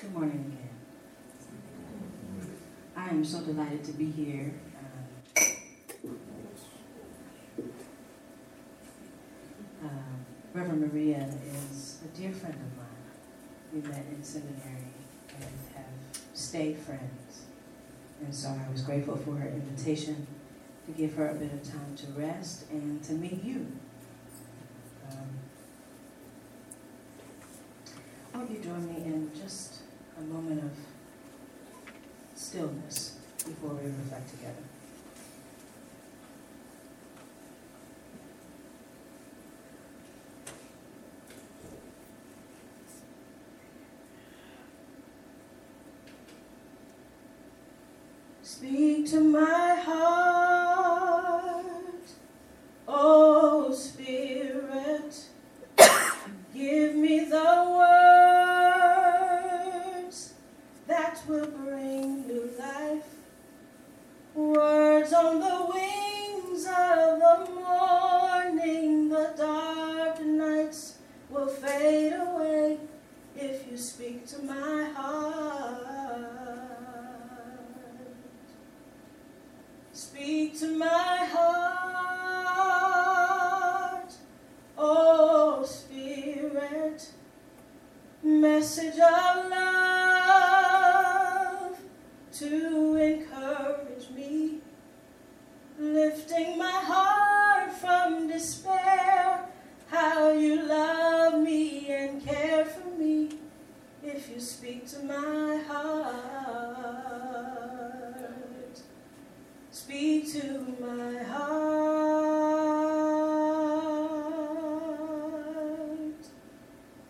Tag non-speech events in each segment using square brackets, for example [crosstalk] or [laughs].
Good morning again. I am so delighted to be here. Um, uh, Reverend Maria is a dear friend of mine. We met in seminary and have stayed friends. And so I was grateful for her invitation to give her a bit of time to rest and to meet you. Um, I hope you join me in just a moment of stillness before we reflect together. Speak to my heart, message of love to encourage me, lifting my heart from despair. How you love me and care for me if you speak to my heart. Speak to my heart.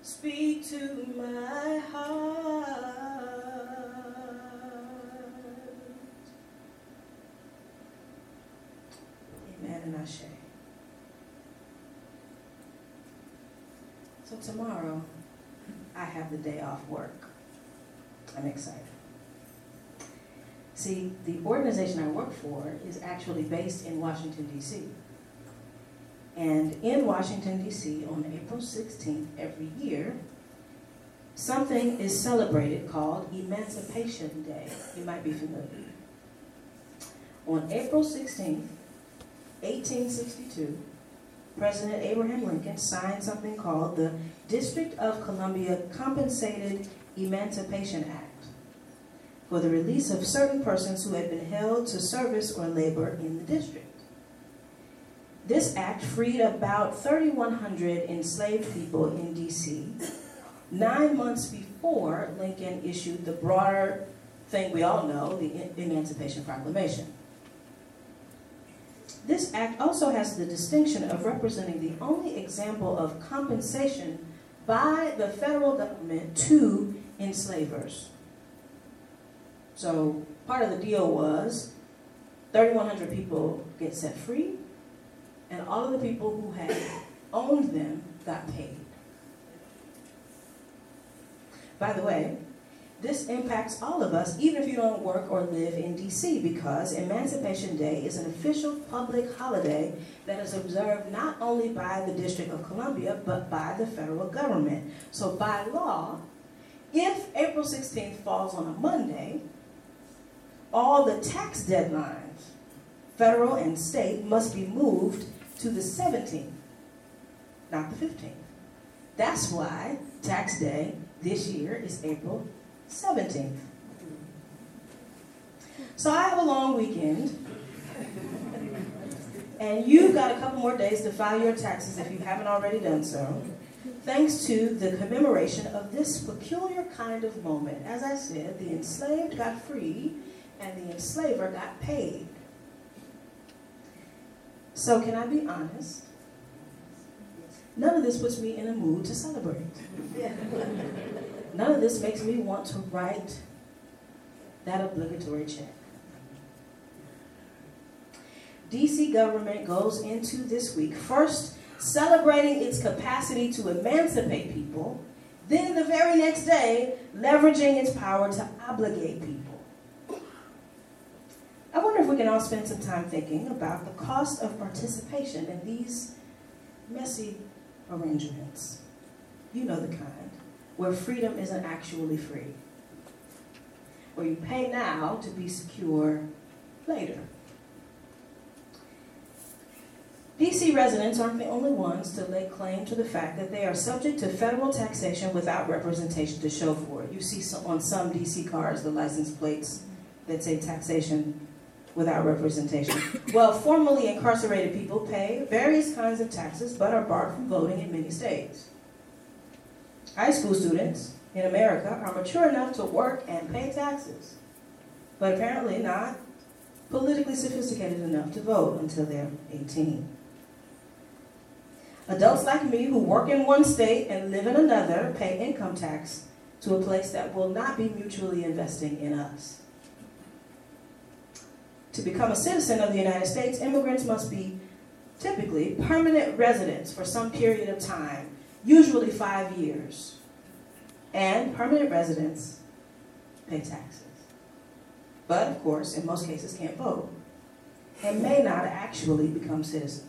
Speak to my heart. Amen and Ashe. So tomorrow, I have the day off work. I'm excited. See, the organization I work for is actually based in Washington, D.C. And in Washington, D.C., on April 16th every year, something is celebrated called Emancipation Day. You might be familiar. On April 16th, 1862, President Abraham Lincoln signed something called the District of Columbia Compensated Emancipation Act for the release of certain persons who had been held to service or labor in the district. This act freed about 3,100 enslaved people in D.C. nine months before Lincoln issued the broader thing we all know, the Emancipation Proclamation. This act also has the distinction of representing the only example of compensation by the federal government to enslavers. So part of the deal was 3,100 people get set free, and all of the people who had owned them got paid. By the way, this impacts all of us, even if you don't work or live in DC, because Emancipation Day is an official public holiday that is observed not only by the District of Columbia, but by the federal government. So by law, if April 16th falls on a Monday, all the tax deadlines, federal and state, must be moved to the 17th, not the 15th. That's why tax day this year is April 17th. So I have a long weekend, and you've got a couple more days to file your taxes if you haven't already done so, thanks to the commemoration of this peculiar kind of moment. As I said, the enslaved got free, and the enslaver got paid. So, can I be honest? None of this puts me in a mood to celebrate. None of this makes me want to write that obligatory check. DC government goes into this week first celebrating its capacity to emancipate people, then the very next day leveraging its power to obligate people. I wonder if we can all spend some time thinking about the cost of participation in these messy arrangements. You know the kind, where freedom isn't actually free. where you pay now to be secure later. DC residents aren't the only ones to lay claim to the fact that they are subject to federal taxation without representation to show for it. You see on some DC cars the license plates that say taxation without representation. well, formerly incarcerated people pay various kinds of taxes but are barred from voting in many states. High school students in America are mature enough to work and pay taxes, but apparently not politically sophisticated enough to vote until they're 18. Adults like me who work in one state and live in another pay income tax to a place that will not be mutually investing in us. To become a citizen of the United States, immigrants must be typically permanent residents for some period of time, usually five years. And permanent residents pay taxes. But, of course, in most cases can't vote and may not actually become citizens.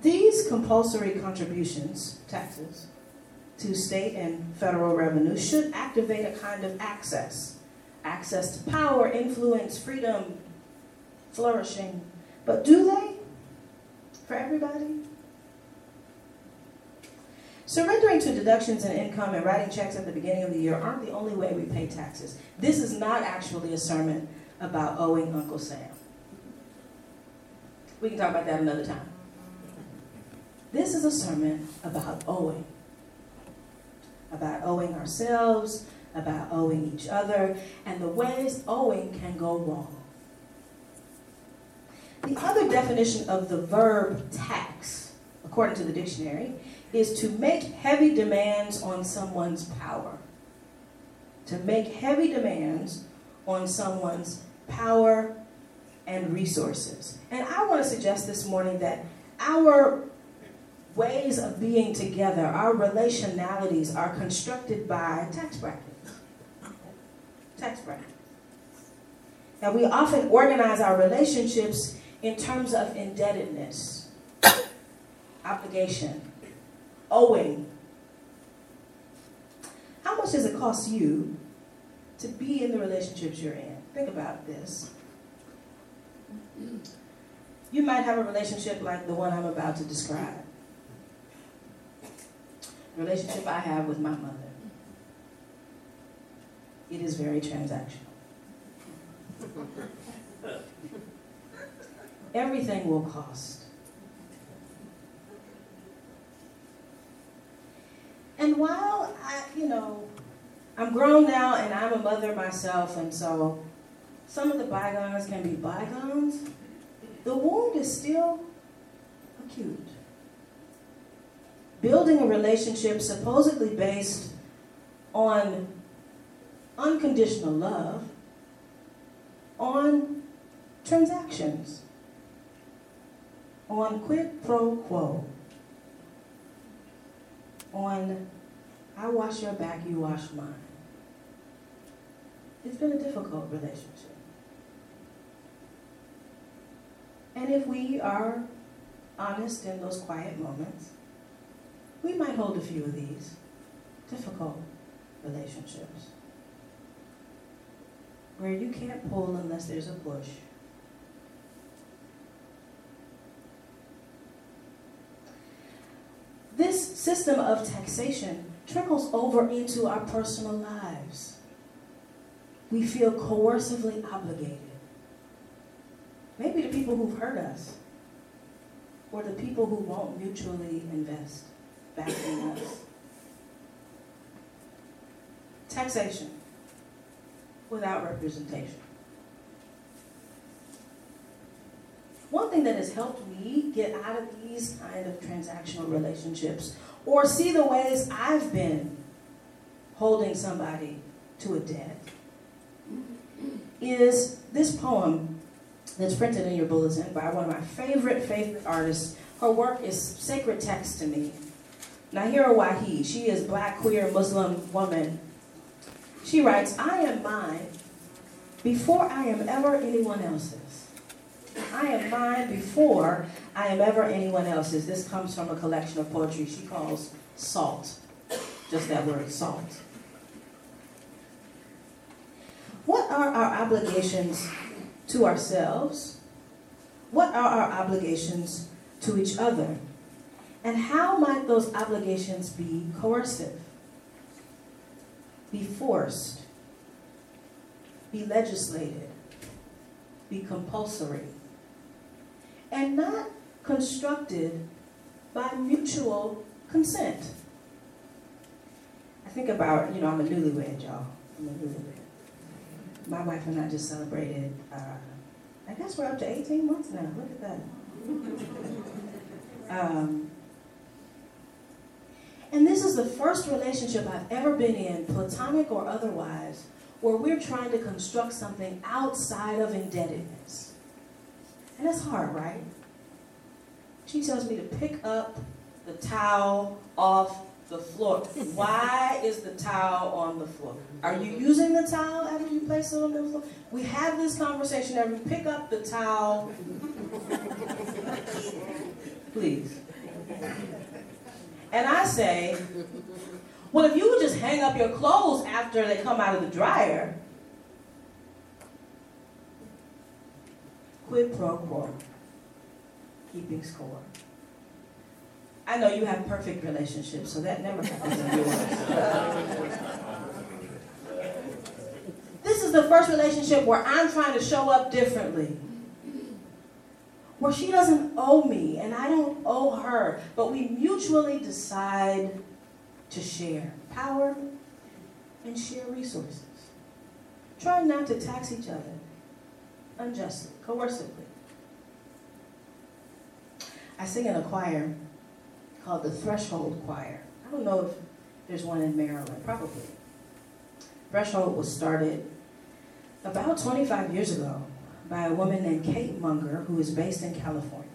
These compulsory contributions, taxes, to state and federal revenue should activate a kind of access. Access to power, influence, freedom, flourishing. But do they? For everybody? Surrendering to deductions in income and writing checks at the beginning of the year aren't the only way we pay taxes. This is not actually a sermon about owing Uncle Sam. We can talk about that another time. This is a sermon about owing. About owing ourselves, about owing each other, and the ways owing can go wrong. The other definition of the verb tax, according to the dictionary, is to make heavy demands on someone's power. To make heavy demands on someone's power and resources. And I want to suggest this morning that our ways of being together, our relationalities are constructed by tax brackets. Tax brackets. And we often organize our relationships in terms of indebtedness, obligation, owing. How much does it cost you to be in the relationships you're in? Think about this. You might have a relationship like the one I'm about to describe relationship I have with my mother. It is very transactional. Everything will cost. And while I, you know, I'm grown now and I'm a mother myself, and so some of the bygones can be bygones, the wound is still acute building a relationship supposedly based on unconditional love on transactions, on quid pro quo, on I wash your back, you wash mine. It's been a difficult relationship. And if we are honest in those quiet moments, we might hold a few of these difficult relationships where you can't pull unless there's a push. This system of taxation trickles over into our personal lives. We feel coercively obligated. Maybe the people who've hurt us, or the people who won't mutually invest us. Taxation without representation. One thing that has helped me get out of these kind of transactional relationships or see the ways I've been holding somebody to a debt is this poem that's printed in your bulletin by one of my favorite, favorite artists. Her work is sacred text to me. Nayyirah Waheed. she is black, queer, Muslim woman. She writes, I am mine before I am ever anyone else's. I am mine before I am ever anyone else's. This comes from a collection of poetry she calls Salt. just that word salt. What are our obligations to ourselves? What are our obligations to each other? And how might those obligations be coercive, be forced, be legislated, be compulsory, and not constructed by mutual consent? I think about, you know, I'm a newlywed, y'all. I'm a newlywed. My wife and I just celebrated, uh, I guess we're up to 18 months now. Look at that. [laughs] um, and this is the first relationship I've ever been in, platonic or otherwise, where we're trying to construct something outside of indebtedness. And that's hard, right? She tells me to pick up the towel off the floor. [laughs] Why is the towel on the floor? Are you using the towel after you place it on the floor? We have this conversation every pick up the towel. Please. [laughs] And I say, well, if you would just hang up your clothes after they come out of the dryer, quid pro quo, keeping score. I know you have perfect relationships, so that never happens in yours. this is the first relationship where I'm trying to show up differently. Where she doesn't owe me and I don't owe her, but we mutually decide to share power and share resources. Trying not to tax each other unjustly, coercively. I sing in a choir called the Threshold Choir. I don't know if there's one in Maryland, probably. Threshold was started about 25 years ago by a woman named Kate Munger, who is based in California.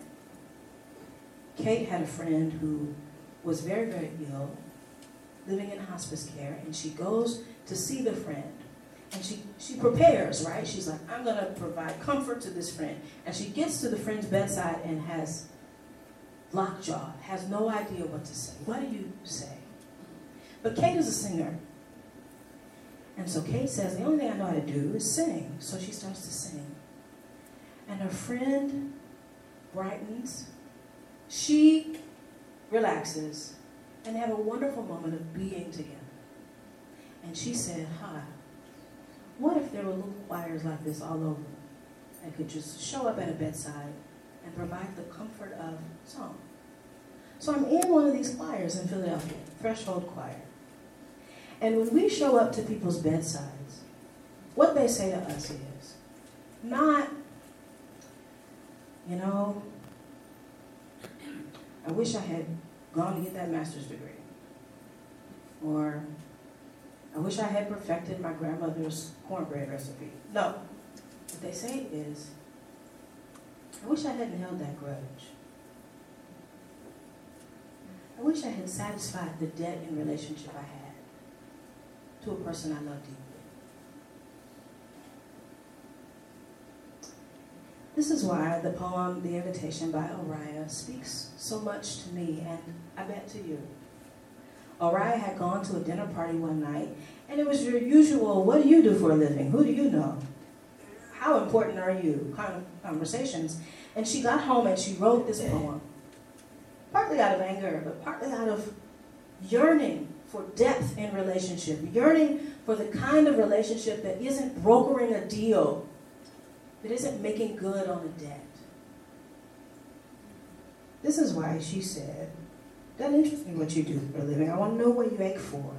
Kate had a friend who was very, very ill, living in hospice care, and she goes to see the friend. And she, she prepares, right? She's like, I'm going to provide comfort to this friend. And she gets to the friend's bedside and has lockjaw, has no idea what to say. What do you say? But Kate is a singer. And so Kate says, the only thing I know how to do is sing. So she starts to sing. And her friend brightens. She relaxes and have a wonderful moment of being together. And she said, Hi, what if there were little choirs like this all over that could just show up at a bedside and provide the comfort of song? So I'm in one of these choirs in Philadelphia, Threshold Choir. And when we show up to people's bedsides, what they say to us is not, you know, I wish I had gone to get that master's degree. Or I wish I had perfected my grandmother's cornbread recipe. No. What they say is, I wish I hadn't held that grudge. I wish I had satisfied the debt in relationship I had to a person I loved deeply. This is why the poem The Invitation by Oriah speaks so much to me and I bet to you. Oriah had gone to a dinner party one night and it was your usual, what do you do for a living? Who do you know? How important are you? kind of conversations. And she got home and she wrote this poem partly out of anger, but partly out of yearning for depth in relationship, yearning for the kind of relationship that isn't brokering a deal, that isn't making good on a debt. This is why she said, Doesn't interest me what you do for a living. I want to know what you ache for.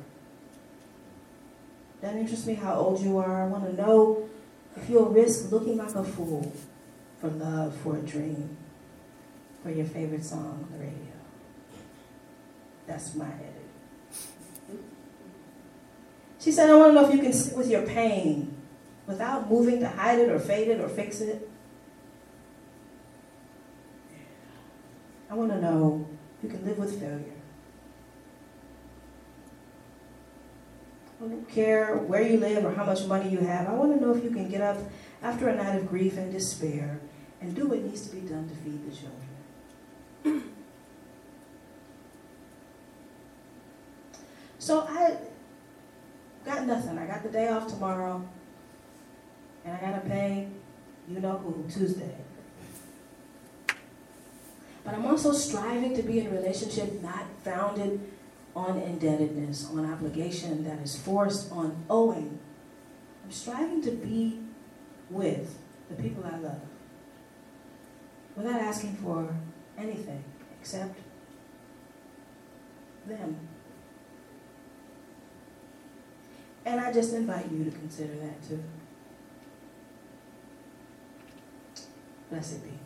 Doesn't interest me how old you are. I want to know if you'll risk looking like a fool for love, for a dream, for your favorite song on the radio. That's my edit. She said, I want to know if you can sit with your pain without moving to hide it or fade it or fix it. I want to know if you can live with failure. I don't care where you live or how much money you have. I want to know if you can get up after a night of grief and despair and do what needs to be done to feed the children. [clears throat] So I got nothing. I got the day off tomorrow, and I gotta pay you know who Tuesday. But I'm also striving to be in a relationship not founded on indebtedness, on obligation that is forced on owing. I'm striving to be with the people I love without asking for anything except them. And I just invite you to consider that too. Blessed be.